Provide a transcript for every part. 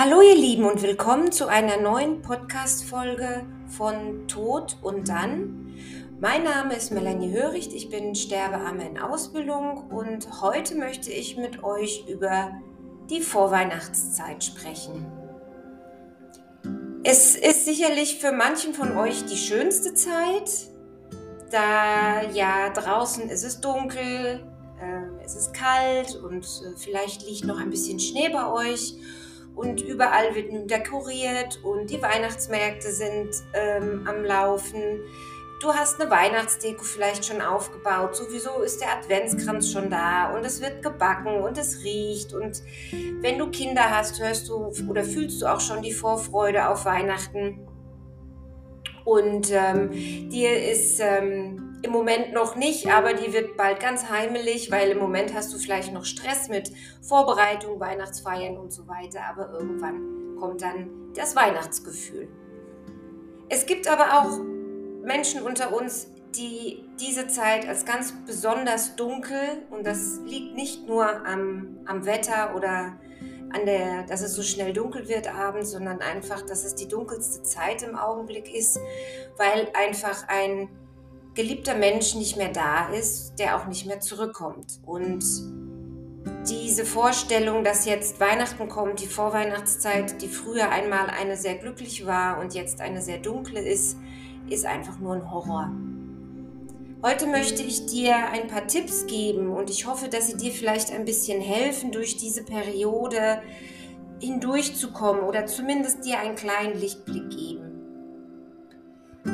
Hallo ihr Lieben und willkommen zu einer neuen Podcast-Folge von Tod und dann. Mein Name ist Melanie Höricht, ich bin Sterbearme in Ausbildung und heute möchte ich mit euch über die Vorweihnachtszeit sprechen. Es ist sicherlich für manchen von euch die schönste Zeit, da ja draußen ist es dunkel, äh, es ist kalt und äh, vielleicht liegt noch ein bisschen Schnee bei euch und überall wird nun dekoriert und die Weihnachtsmärkte sind ähm, am Laufen. Du hast eine Weihnachtsdeko vielleicht schon aufgebaut. Sowieso ist der Adventskranz schon da und es wird gebacken und es riecht. Und wenn du Kinder hast, hörst du oder fühlst du auch schon die Vorfreude auf Weihnachten. Und ähm, dir ist ähm, im Moment noch nicht, aber die wird bald ganz heimelig, weil im Moment hast du vielleicht noch Stress mit Vorbereitung, Weihnachtsfeiern und so weiter, aber irgendwann kommt dann das Weihnachtsgefühl. Es gibt aber auch Menschen unter uns, die diese Zeit als ganz besonders dunkel, und das liegt nicht nur am, am Wetter oder an der, dass es so schnell dunkel wird abends, sondern einfach, dass es die dunkelste Zeit im Augenblick ist, weil einfach ein geliebter Mensch nicht mehr da ist, der auch nicht mehr zurückkommt. Und diese Vorstellung, dass jetzt Weihnachten kommt, die Vorweihnachtszeit, die früher einmal eine sehr glücklich war und jetzt eine sehr dunkle ist, ist einfach nur ein Horror. Heute möchte ich dir ein paar Tipps geben und ich hoffe, dass sie dir vielleicht ein bisschen helfen, durch diese Periode hindurchzukommen oder zumindest dir einen kleinen Lichtblick geben.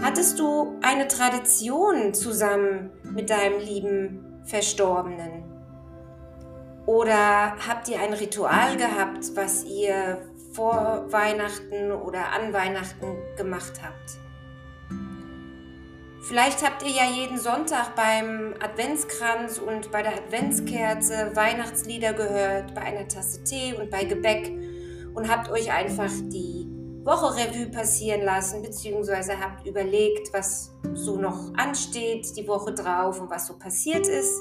Hattest du eine Tradition zusammen mit deinem lieben Verstorbenen? Oder habt ihr ein Ritual gehabt, was ihr vor Weihnachten oder an Weihnachten gemacht habt? Vielleicht habt ihr ja jeden Sonntag beim Adventskranz und bei der Adventskerze Weihnachtslieder gehört, bei einer Tasse Tee und bei Gebäck und habt euch einfach die Woche Revue passieren lassen, beziehungsweise habt überlegt, was so noch ansteht, die Woche drauf und was so passiert ist.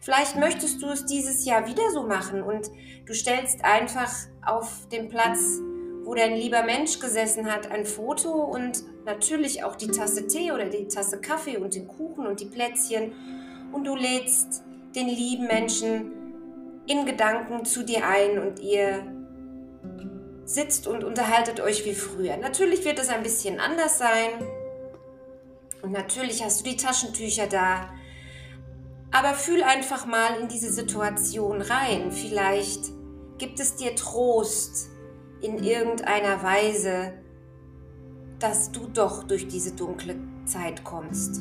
Vielleicht möchtest du es dieses Jahr wieder so machen und du stellst einfach auf den Platz, wo dein lieber Mensch gesessen hat, ein Foto und natürlich auch die Tasse Tee oder die Tasse Kaffee und den Kuchen und die Plätzchen und du lädst den lieben Menschen in Gedanken zu dir ein und ihr sitzt und unterhaltet euch wie früher. Natürlich wird es ein bisschen anders sein. Und natürlich hast du die Taschentücher da. Aber fühl einfach mal in diese Situation rein. Vielleicht gibt es dir Trost in irgendeiner Weise, dass du doch durch diese dunkle Zeit kommst.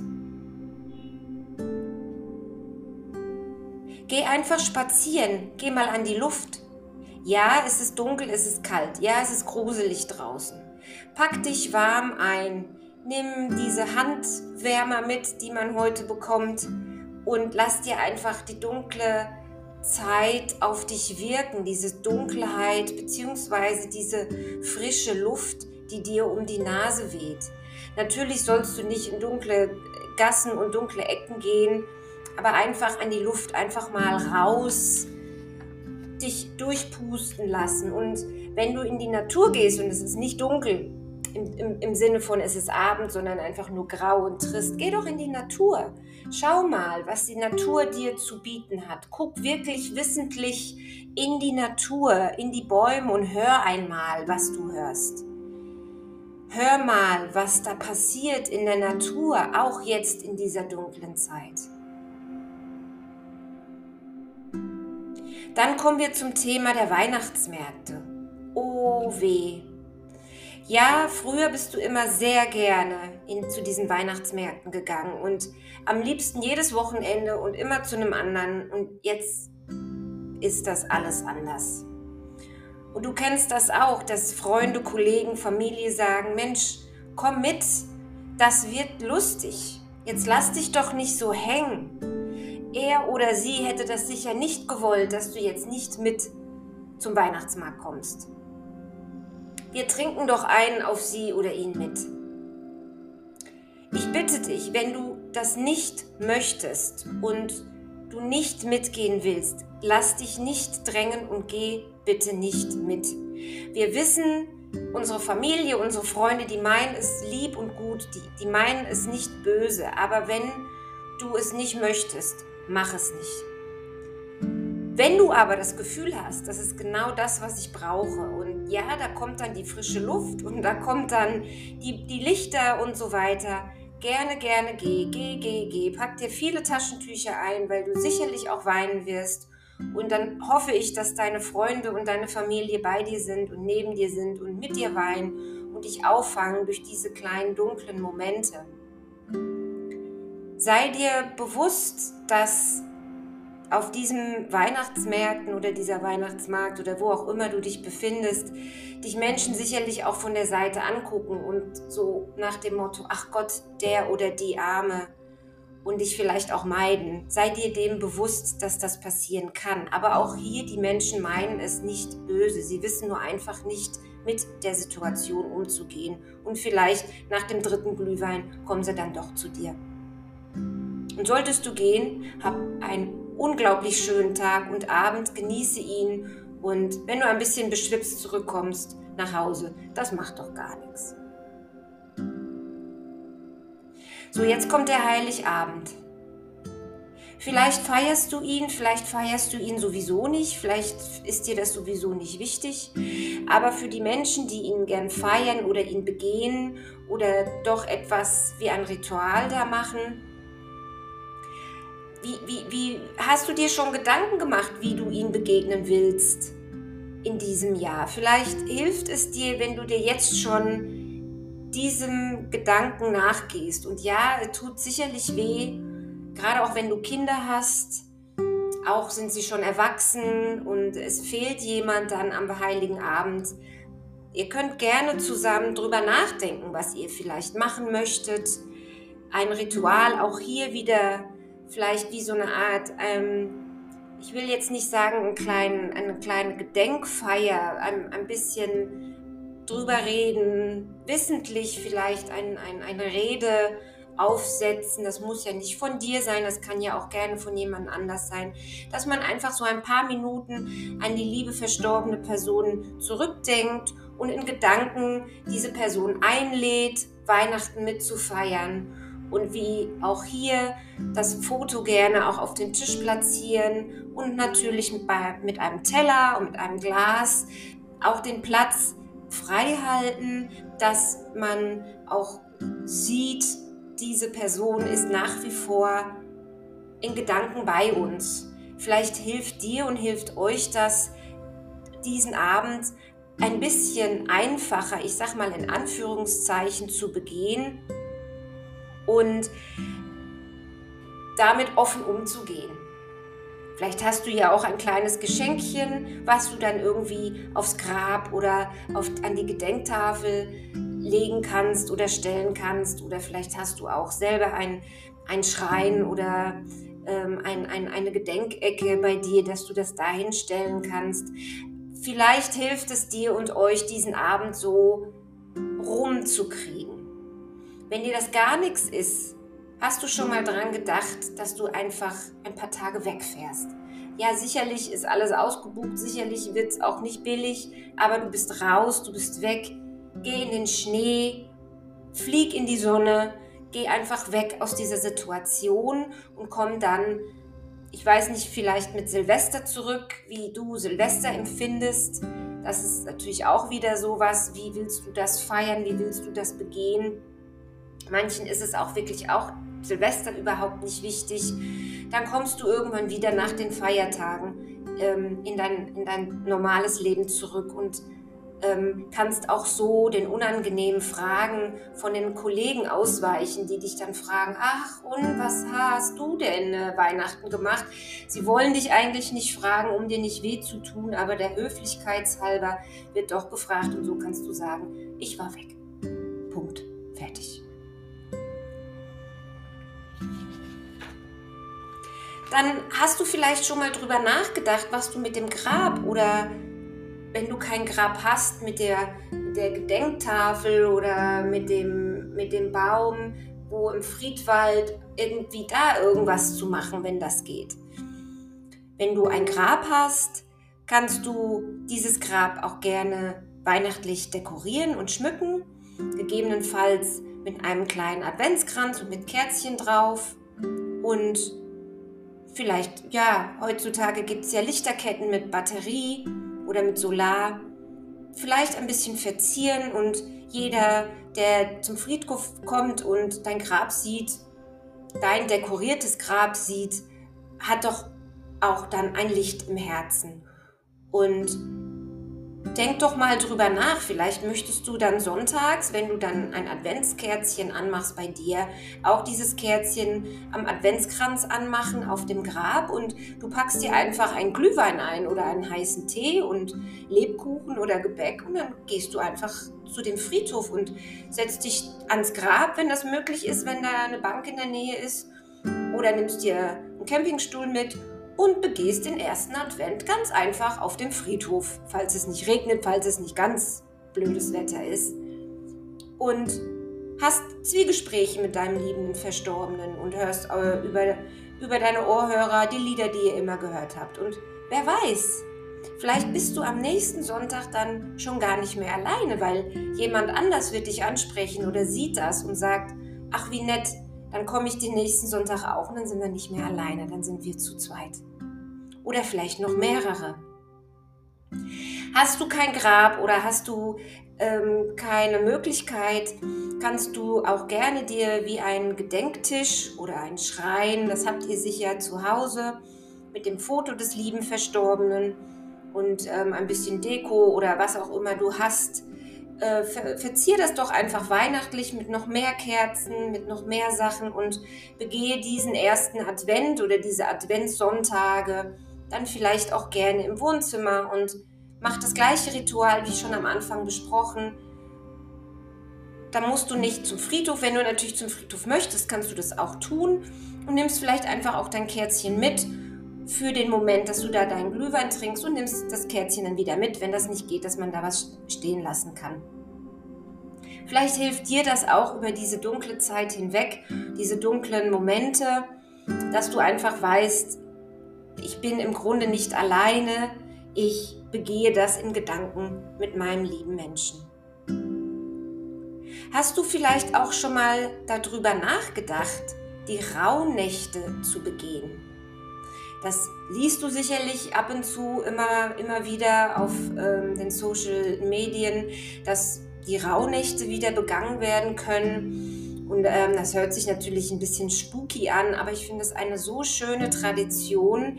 Geh einfach spazieren, geh mal an die Luft. Ja, es ist dunkel, es ist kalt. Ja, es ist gruselig draußen. Pack dich warm ein. Nimm diese Handwärmer mit, die man heute bekommt und lass dir einfach die dunkle Zeit auf dich wirken, diese Dunkelheit bzw. diese frische Luft, die dir um die Nase weht. Natürlich sollst du nicht in dunkle Gassen und dunkle Ecken gehen, aber einfach an die Luft, einfach mal raus, dich durchpusten lassen. Und wenn du in die Natur gehst und es ist nicht dunkel, im, im, im, Sinne von es ist Abend, sondern einfach nur grau und trist, geh doch in die Natur. Schau mal, was die Natur dir zu bieten hat. Guck wirklich wissentlich in die Natur, in die Bäume und hör einmal, was du hörst. Hör mal, was da passiert in der Natur, auch jetzt in dieser dunklen Zeit. Dann kommen wir zum Thema der Weihnachtsmärkte. Oh weh. Ja, früher bist du immer sehr gerne in, zu diesen Weihnachtsmärkten gegangen und am liebsten jedes Wochenende und immer zu einem anderen. Und jetzt ist das alles anders. Und du kennst das auch, dass Freunde, Kollegen, Familie sagen, Mensch, komm mit, das wird lustig. Jetzt lass dich doch nicht so hängen er oder sie hätte das sicher nicht gewollt, dass du jetzt nicht mit zum Weihnachtsmarkt kommst. Wir trinken doch einen auf sie oder ihn mit. Ich bitte dich, wenn du das nicht möchtest und du nicht mitgehen willst, lass dich nicht drängen und geh bitte nicht mit. Wir wissen, unsere Familie, unsere Freunde, die meinen es lieb und gut, die, die meinen es nicht böse. Aber wenn du es nicht möchtest, mach es nicht. Wenn du aber das Gefühl hast, das ist genau das, was ich brauche, und ja, da kommt dann die frische Luft und da kommt dann die, die Lichter und so weiter, gerne, gerne geh, geh, geh, geh. Pack dir viele Taschentücher ein, weil du sicherlich auch weinen wirst. Und dann hoffe ich, dass deine Freunde und deine Familie bei dir sind und neben dir sind und mit dir weinen und dich auffangen durch diese kleinen dunklen Momente. Sei dir bewusst, dass auf diesen Weihnachtsmärkten oder dieser Weihnachtsmarkt oder wo auch immer du dich befindest, dich Menschen sicherlich auch von der Seite angucken und so nach dem Motto, ach Gott, der oder die Arme und dich vielleicht auch meiden. Sei dir dem bewusst, dass das passieren kann. Aber auch hier, die Menschen meinen es nicht böse. Sie wissen nur einfach nicht, mit der Situation umzugehen. Und vielleicht nach dem dritten Glühwein kommen sie dann doch zu dir. Und solltest du gehen, hab ein unglaublich schönen Tag und Abend, genieße ihn und wenn du ein bisschen beschwipst zurückkommst nach Hause, das macht doch gar nichts. So, jetzt kommt der Heiligabend. Vielleicht feierst du ihn, vielleicht feierst du ihn sowieso nicht, vielleicht ist dir das sowieso nicht wichtig. Aber für die Menschen, die ihn gern feiern oder ihn begehen oder doch etwas wie ein Ritual da machen, wie, wie, wie hast du dir schon Gedanken gemacht, wie du ihm begegnen willst in diesem Jahr? Vielleicht hilft es dir, wenn du dir jetzt schon diesem Gedanken nachgehst. Und ja, es tut sicherlich weh, gerade auch wenn du Kinder hast. Auch sind sie schon erwachsen und es fehlt jemand dann am Heiligen Abend. Ihr könnt gerne zusammen drüber nachdenken, was ihr vielleicht machen möchtet. Ein Ritual auch hier wieder vielleicht wie so eine Art, ähm, ich will jetzt nicht sagen, einen kleinen, eine kleine Gedenkfeier, ein, ein bisschen drüber reden, wissentlich vielleicht ein, ein, eine Rede aufsetzen. Das muss ja nicht von dir sein, das kann ja auch gerne von jemand anders sein. Dass man einfach so ein paar Minuten an die liebe verstorbene Person zurückdenkt und in Gedanken diese Person einlädt, Weihnachten mitzufeiern und wie auch hier das Foto gerne auch auf den Tisch platzieren und natürlich mit, mit einem Teller und mit einem Glas auch den Platz frei halten, dass man auch sieht, diese Person ist nach wie vor in Gedanken bei uns. Vielleicht hilft dir und hilft euch das, diesen Abend ein bisschen einfacher, ich sag mal in Anführungszeichen, zu begehen und damit offen umzugehen. Vielleicht hast du ja auch ein kleines Geschenkchen, was du dann irgendwie aufs Grab oder auf, an die Gedenktafel legen kannst oder stellen kannst. Oder vielleicht hast du auch selber ein, ein Schrein oder ähm, ein, ein, eine Gedenkecke bei dir, dass du das dahin stellen kannst. Vielleicht hilft es dir und euch, diesen Abend so rumzukriegen. Wenn dir das gar nichts ist, hast du schon mal dran gedacht, dass du einfach ein paar Tage wegfährst. Ja, sicherlich ist alles ausgebucht, sicherlich wird es auch nicht billig, aber du bist raus, du bist weg, geh in den Schnee, flieg in die Sonne, geh einfach weg aus dieser Situation und komm dann, ich weiß nicht, vielleicht mit Silvester zurück, wie du Silvester empfindest. Das ist natürlich auch wieder sowas, wie willst du das feiern, wie willst du das begehen? Manchen ist es auch wirklich auch Silvester überhaupt nicht wichtig. Dann kommst du irgendwann wieder nach den Feiertagen ähm, in, dein, in dein normales Leben zurück und ähm, kannst auch so den unangenehmen Fragen von den Kollegen ausweichen, die dich dann fragen, ach und was hast du denn äh, Weihnachten gemacht? Sie wollen dich eigentlich nicht fragen, um dir nicht weh zu tun, aber der Höflichkeitshalber wird doch gefragt und so kannst du sagen, ich war weg. Dann hast du vielleicht schon mal drüber nachgedacht, was du mit dem Grab oder wenn du kein Grab hast, mit der, der Gedenktafel oder mit dem, mit dem Baum, wo im Friedwald irgendwie da irgendwas zu machen, wenn das geht. Wenn du ein Grab hast, kannst du dieses Grab auch gerne weihnachtlich dekorieren und schmücken, gegebenenfalls mit einem kleinen Adventskranz und mit Kerzchen drauf und vielleicht, ja, heutzutage gibt es ja Lichterketten mit Batterie oder mit Solar. Vielleicht ein bisschen verzieren und jeder, der zum Friedhof kommt und dein Grab sieht, dein dekoriertes Grab sieht, hat doch auch dann ein Licht im Herzen. Und denk doch mal drüber nach. Vielleicht möchtest du dann sonntags, wenn du dann ein Adventskerzchen anmachst bei dir, auch dieses Kerzchen am Adventskranz anmachen auf dem Grab. Und du packst dir einfach einen Glühwein ein oder einen heißen Tee und Lebkuchen oder Gebäck. Und dann gehst du einfach zu dem Friedhof und setzt dich ans Grab, wenn das möglich ist, wenn da eine Bank in der Nähe ist. Oder nimmst dir einen Campingstuhl mit und begehst den ersten Advent ganz einfach auf dem Friedhof, falls es nicht regnet, falls es nicht ganz blödes Wetter ist. Und hast Zwiegespräche mit deinem liebenden Verstorbenen und hörst äh, über, über deine Ohrhörer die Lieder, die ihr immer gehört habt. Und wer weiß, vielleicht bist du am nächsten Sonntag dann schon gar nicht mehr alleine, weil jemand anders wird dich ansprechen oder sieht das und sagt, ach wie nett, dann komme ich den nächsten Sonntag auch und dann sind wir nicht mehr alleine, dann sind wir zu zweit. Oder vielleicht noch mehrere. Hast du kein Grab oder hast du ähm, keine Möglichkeit, kannst du auch gerne dir wie einen Gedenktisch oder einen Schrein, das habt ihr sicher zu Hause, mit dem Foto des lieben Verstorbenen und ähm, ein bisschen Deko oder was auch immer du hast, äh, ver verzier das doch einfach weihnachtlich mit noch mehr Kerzen, mit noch mehr Sachen und begehe diesen ersten Advent oder diese Adventssonntage dann vielleicht auch gerne im Wohnzimmer und mach das gleiche Ritual wie schon am Anfang besprochen. Da musst du nicht zum Friedhof. Wenn du natürlich zum Friedhof möchtest, kannst du das auch tun und nimmst vielleicht einfach auch dein Kerzchen mit für den Moment, dass du da deinen Glühwein trinkst und nimmst das Kerzchen dann wieder mit, wenn das nicht geht, dass man da was stehen lassen kann. Vielleicht hilft dir das auch über diese dunkle Zeit hinweg, diese dunklen Momente, dass du einfach weißt, ich bin im Grunde nicht alleine, ich begehe das in Gedanken mit meinem lieben Menschen. Hast du vielleicht auch schon mal darüber nachgedacht, die Rauhnächte zu begehen? Das liest du sicherlich ab und zu immer, immer wieder auf ähm, den Social Medien, dass die Rauhnächte wieder begangen werden können. Und ähm, das hört sich natürlich ein bisschen spooky an, aber ich finde es eine so schöne Tradition,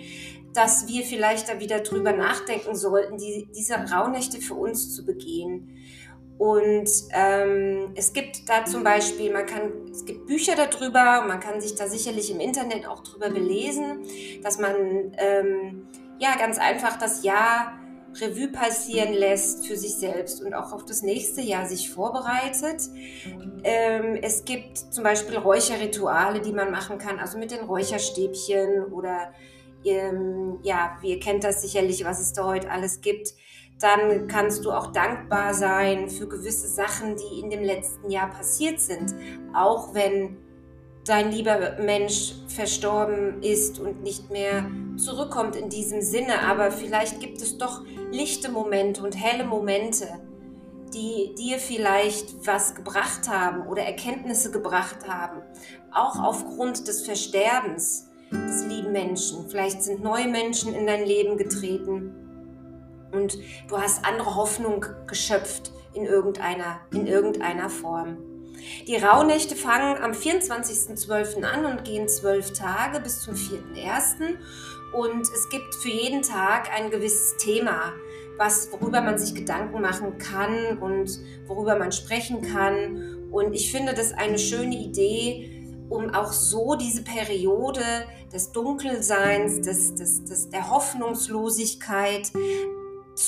dass wir vielleicht da wieder drüber nachdenken sollten, die, diese Rauhnächte für uns zu begehen. Und ähm, es gibt da zum Beispiel, man kann, es gibt Bücher darüber, man kann sich da sicherlich im Internet auch drüber belesen, dass man ähm, ja ganz einfach das Jahr Revue passieren lässt für sich selbst und auch auf das nächste Jahr sich vorbereitet. Ähm, es gibt zum Beispiel Räucherrituale, die man machen kann, also mit den Räucherstäbchen oder ähm, ja, ihr kennt das sicherlich, was es da heute alles gibt dann kannst du auch dankbar sein für gewisse Sachen, die in dem letzten Jahr passiert sind. Auch wenn dein lieber Mensch verstorben ist und nicht mehr zurückkommt in diesem Sinne. Aber vielleicht gibt es doch lichte Momente und helle Momente, die dir vielleicht was gebracht haben oder Erkenntnisse gebracht haben. Auch aufgrund des Versterbens des lieben Menschen. Vielleicht sind neue Menschen in dein Leben getreten und du hast andere Hoffnung geschöpft in irgendeiner, in irgendeiner Form. Die Rauhnächte fangen am 24.12. an und gehen zwölf Tage bis zum 4.1. Und es gibt für jeden Tag ein gewisses Thema, was, worüber man sich Gedanken machen kann und worüber man sprechen kann. Und ich finde das eine schöne Idee, um auch so diese Periode des Dunkelseins, des, des, des, der Hoffnungslosigkeit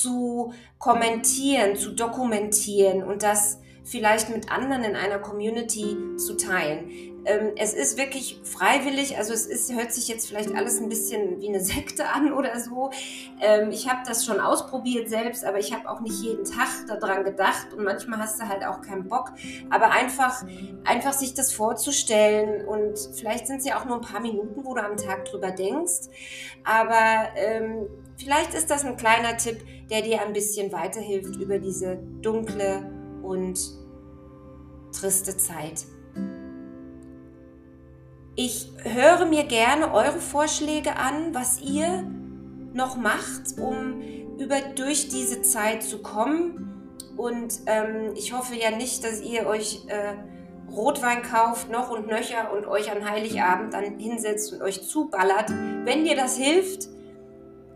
zu kommentieren, zu dokumentieren und das vielleicht mit anderen in einer Community zu teilen. Ähm, es ist wirklich freiwillig, also es ist, hört sich jetzt vielleicht alles ein bisschen wie eine Sekte an oder so. Ähm, ich habe das schon ausprobiert selbst, aber ich habe auch nicht jeden Tag daran gedacht und manchmal hast du halt auch keinen Bock. Aber einfach, einfach sich das vorzustellen und vielleicht sind es ja auch nur ein paar Minuten, wo du am Tag drüber denkst. Aber ähm, vielleicht ist das ein kleiner Tipp, der dir ein bisschen weiterhilft über diese dunkle und triste Zeit. Ich höre mir gerne eure Vorschläge an, was ihr noch macht, um über durch diese Zeit zu kommen. Und ähm, ich hoffe ja nicht, dass ihr euch äh, Rotwein kauft, noch und nöcher und euch an Heiligabend dann hinsetzt und euch zuballert. Wenn dir das hilft,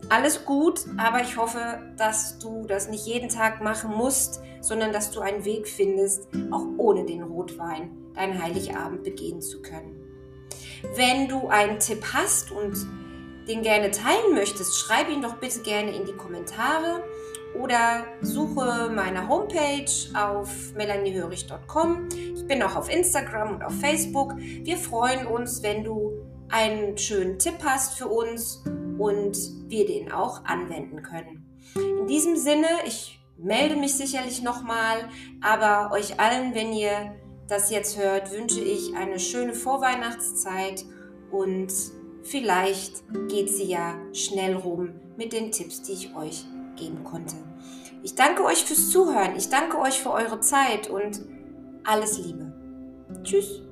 alles gut, aber ich hoffe, dass du das nicht jeden Tag machen musst, sondern dass du einen Weg findest, auch ohne den Rotwein deinen Heiligabend begehen zu können. Wenn du einen Tipp hast und den gerne teilen möchtest, schreib ihn doch bitte gerne in die Kommentare oder suche meine Homepage auf melaniehörig.com. Ich bin auch auf Instagram und auf Facebook. Wir freuen uns, wenn du einen schönen Tipp hast für uns und wir den auch anwenden können. In diesem Sinne, ich melde mich sicherlich nochmal, aber euch allen, wenn ihr das jetzt hört, wünsche ich eine schöne Vorweihnachtszeit und vielleicht geht sie ja schnell rum mit den Tipps, die ich euch geben konnte. Ich danke euch fürs Zuhören, ich danke euch für eure Zeit und alles Liebe. Tschüss.